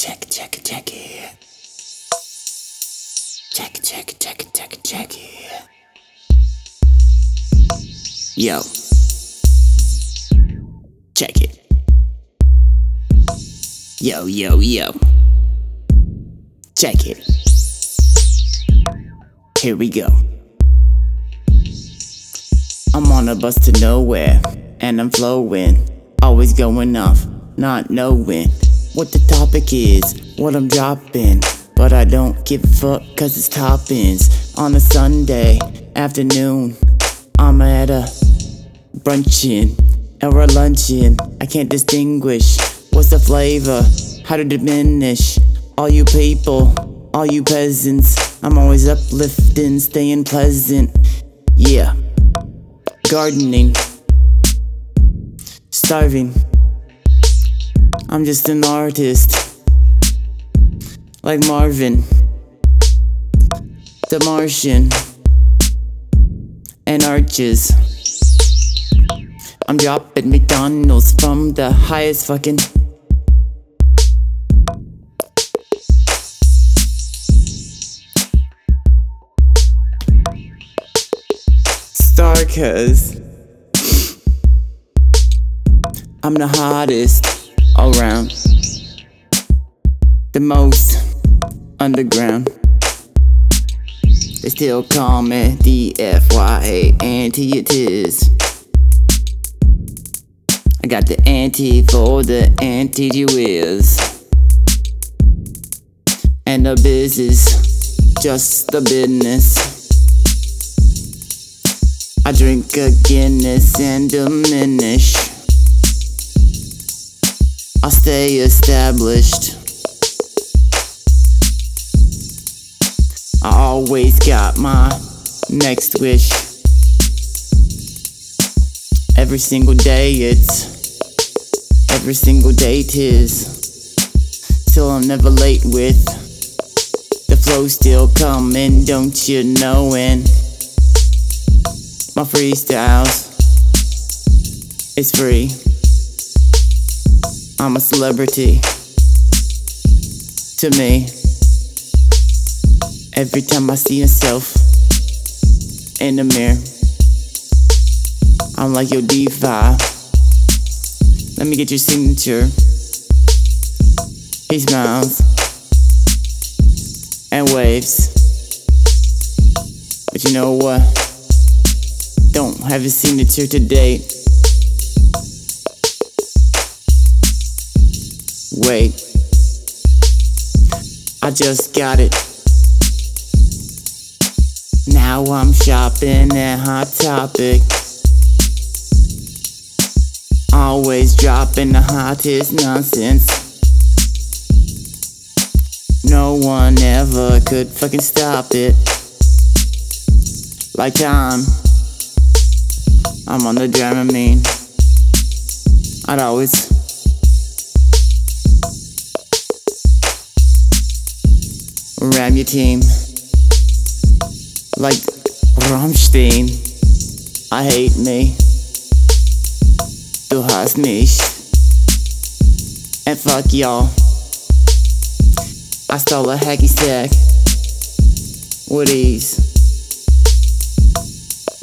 check, check, check. Check, check, check, check, check. Yo. Check it. Yo, yo, yo. Check it. Here we go. I'm on a bus to nowhere, and I'm flowing, always going off, not knowing what the topic is, what I'm dropping. But I don't give a fuck cause it's toppings. On a Sunday afternoon, I'm at a brunchin' or a luncheon. I can't distinguish what's the flavor, how to diminish. All you people, all you peasants, I'm always uplifting, staying pleasant. Yeah, gardening, starving. I'm just an artist, like Marvin, the Martian, and Arches. I'm dropping McDonald's from the highest fucking. Star, cuz I'm the hottest around, the most underground. They still call me DFYA anti it is. I got the anti for the anti Jews. And the biz is just the business. I drink a Guinness and diminish. Stay established. I always got my next wish. Every single day it's every single day tis. Till I'm never late with the flow still coming, don't you know? And my freestyles it's free. I'm a celebrity to me. Every time I see myself in the mirror, I'm like, yo, D5. Let me get your signature. He smiles and waves. But you know what? Don't have his signature to date. Wait, I just got it. Now I'm shopping at Hot Topic. Always dropping the hottest nonsense. No one ever could fucking stop it. Like time, I'm on the Dramamine. I'd always. Your team like Rammstein. I hate me. Du hast mich. And fuck y'all. I stole a hacky sack with ease.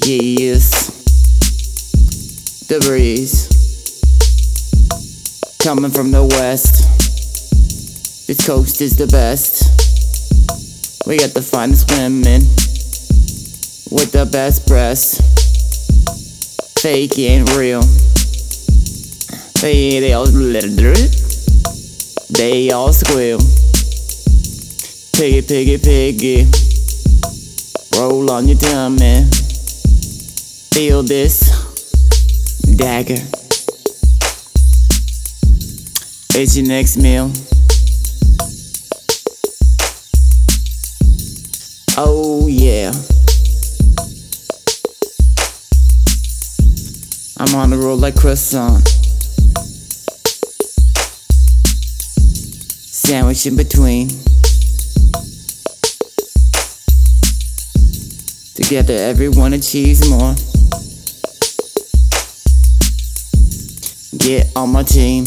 Yes. The breeze. Coming from the west. This coast is the best. We got the finest women with the best breasts. Fake and real. They, they all they all squeal. Piggy, piggy, piggy. Roll on your tummy. Feel this dagger. It's your next meal. Oh yeah. I'm on the road like croissant. Sandwich in between. Together, everyone achieves more. Get on my team.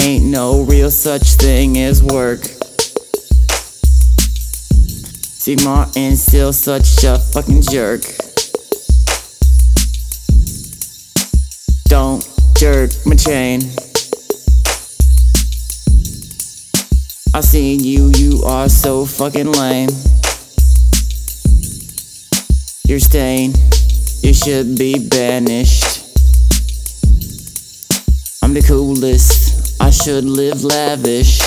Ain't no real such thing as work. See, Martin's still such a fucking jerk. Don't jerk my chain. I seen you, you are so fucking lame. You're staying, you should be banished. I'm the coolest, I should live lavish.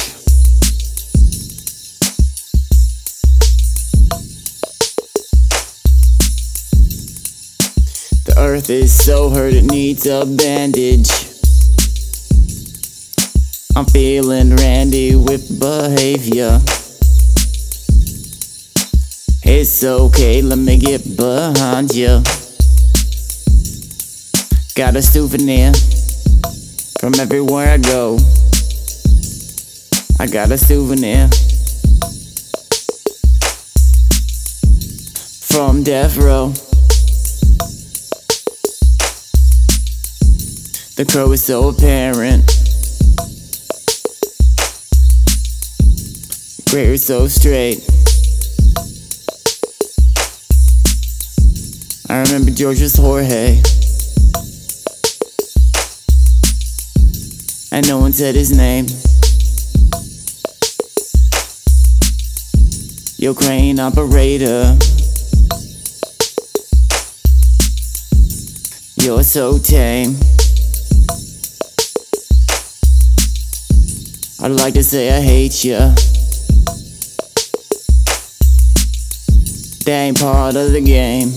The earth is so hurt it needs a bandage. I'm feeling randy with behavior. It's okay, let me get behind you. Got a souvenir from everywhere I go. I got a souvenir from death row. The crow is so apparent. Great so straight. I remember George's Jorge. And no one said his name. Yo, crane operator. You're so tame. I'd like to say I hate you. That ain't part of the game.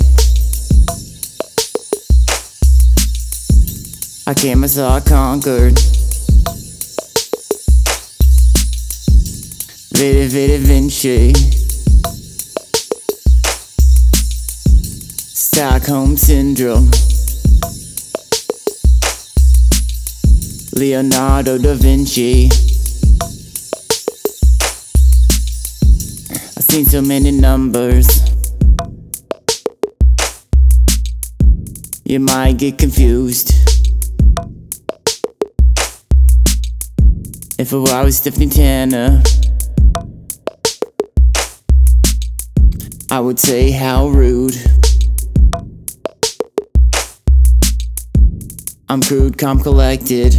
I came, I saw, I conquered. Vidi Vinci. Stockholm Syndrome. Leonardo da Vinci. I've seen so many numbers. You might get confused. If I was Tiffany Tanner, I would say how rude. I'm crude, calm, collected.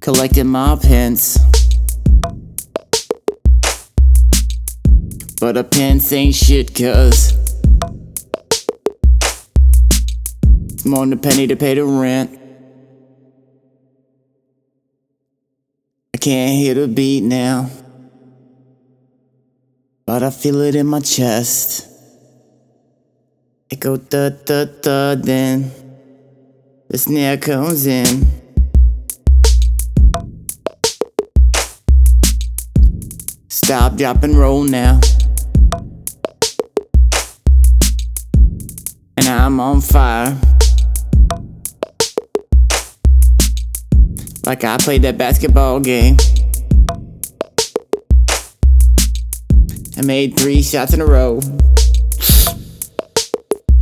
Collecting my pence. But a pence ain't shit, cuz. It's more than a penny to pay the rent. I can't hear the beat now. But I feel it in my chest. It go da da da then the snare comes in. Stop, drop, and roll now. And I'm on fire. Like I played that basketball game. I made three shots in a row.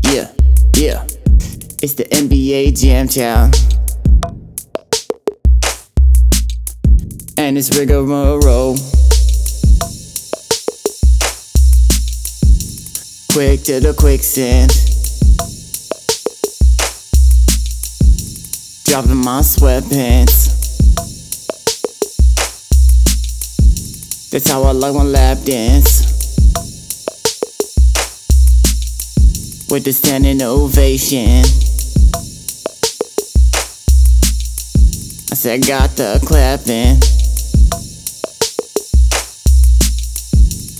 Yeah, yeah. It's the NBA Jam Town. And it's rigmarole. Quick to the quicksand. Dropping my sweatpants. That's how I like my lap dance. With the standing ovation. I said, I got the clapping.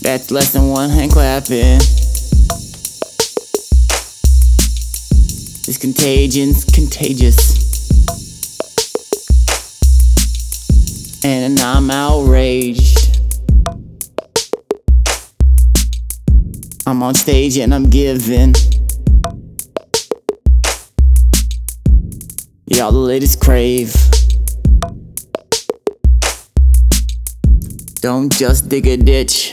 That's less than one hand clapping. This contagion's contagious. And I'm outraged. I'm on stage and I'm giving. Y'all the ladies crave. Don't just dig a ditch.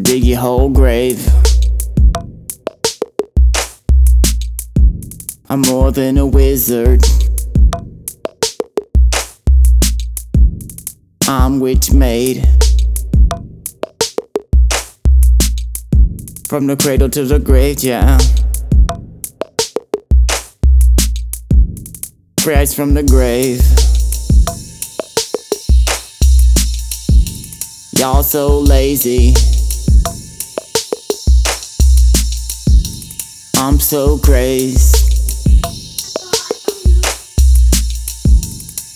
Dig your whole grave. I'm more than a wizard. I'm witch made. From the cradle to the grave, yeah. Fresh from the grave. Y'all so lazy. I'm so crazed.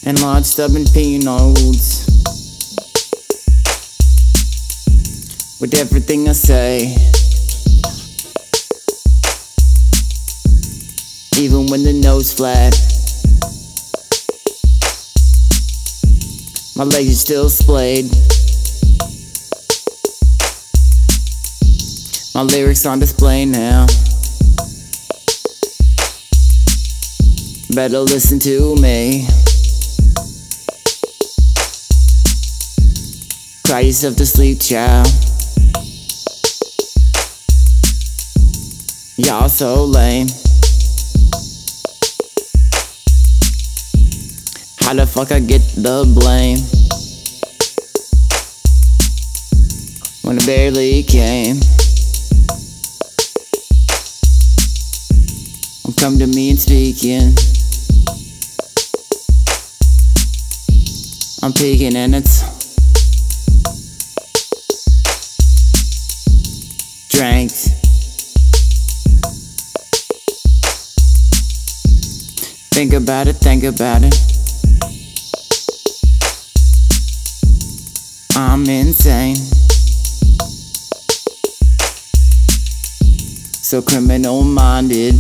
And large stubborn peanuts. With everything I say. Even when the nose flat. My legs are still splayed. My lyrics on display now. Better listen to me. Cry yourself to sleep, child. Y'all so lame. The fuck I get the blame? When I barely came. Come to me and speaking. I'm peeking and it's strength. Think about it, think about it. I'm insane. So criminal minded.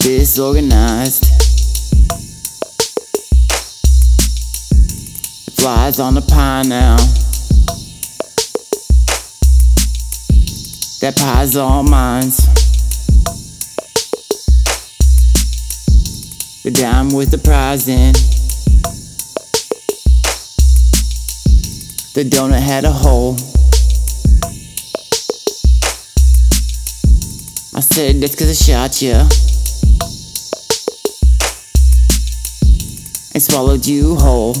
Disorganized. Flies on the pie now. That pie's all mine. The dime with the prize in. The donut had a hole. I said that's cause I shot ya. And swallowed you whole.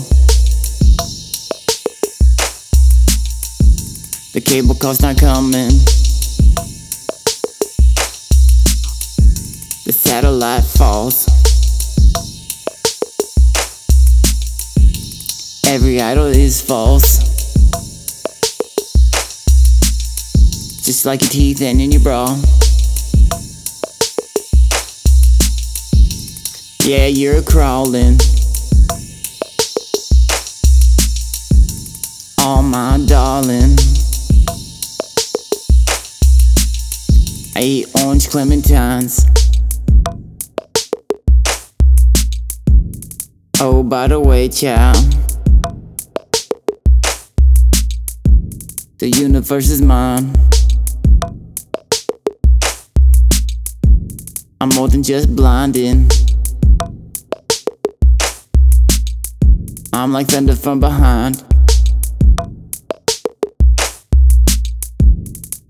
The cable car's not coming. The satellite falls. Every idol is false. Just like your teeth and in your bra. Yeah, you're crawling. Oh, my darling. I eat orange clementines. Oh, by the way, child. The universe is mine. I'm more than just blinding. I'm like thunder from behind.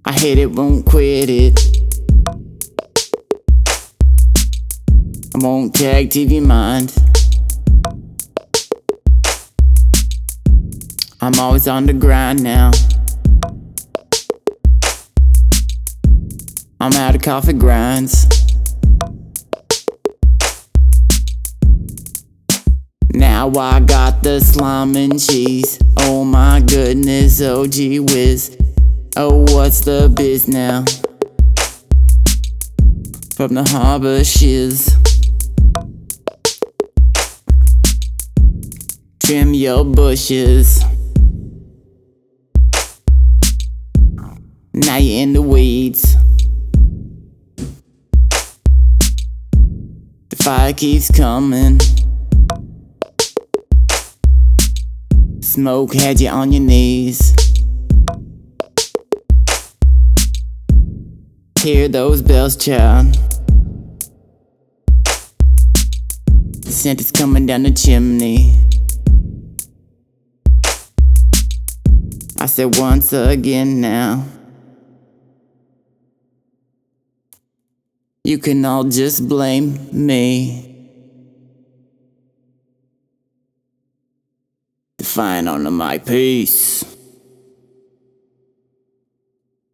I hate it, won't quit it. I won't tag TV mind. I'm always on the grind now. I'm out of coffee grinds. Now I got the slime and cheese. Oh my goodness, oh gee whiz. Oh, what's the biz now? From the harbor shiz. Trim your bushes. Now you're in the weeds. The fire keeps coming. Smoke had you on your knees. Hear those bells, child. The scent is coming down the chimney. I said once again now. You can all just blame me. Define on the mic. Peace.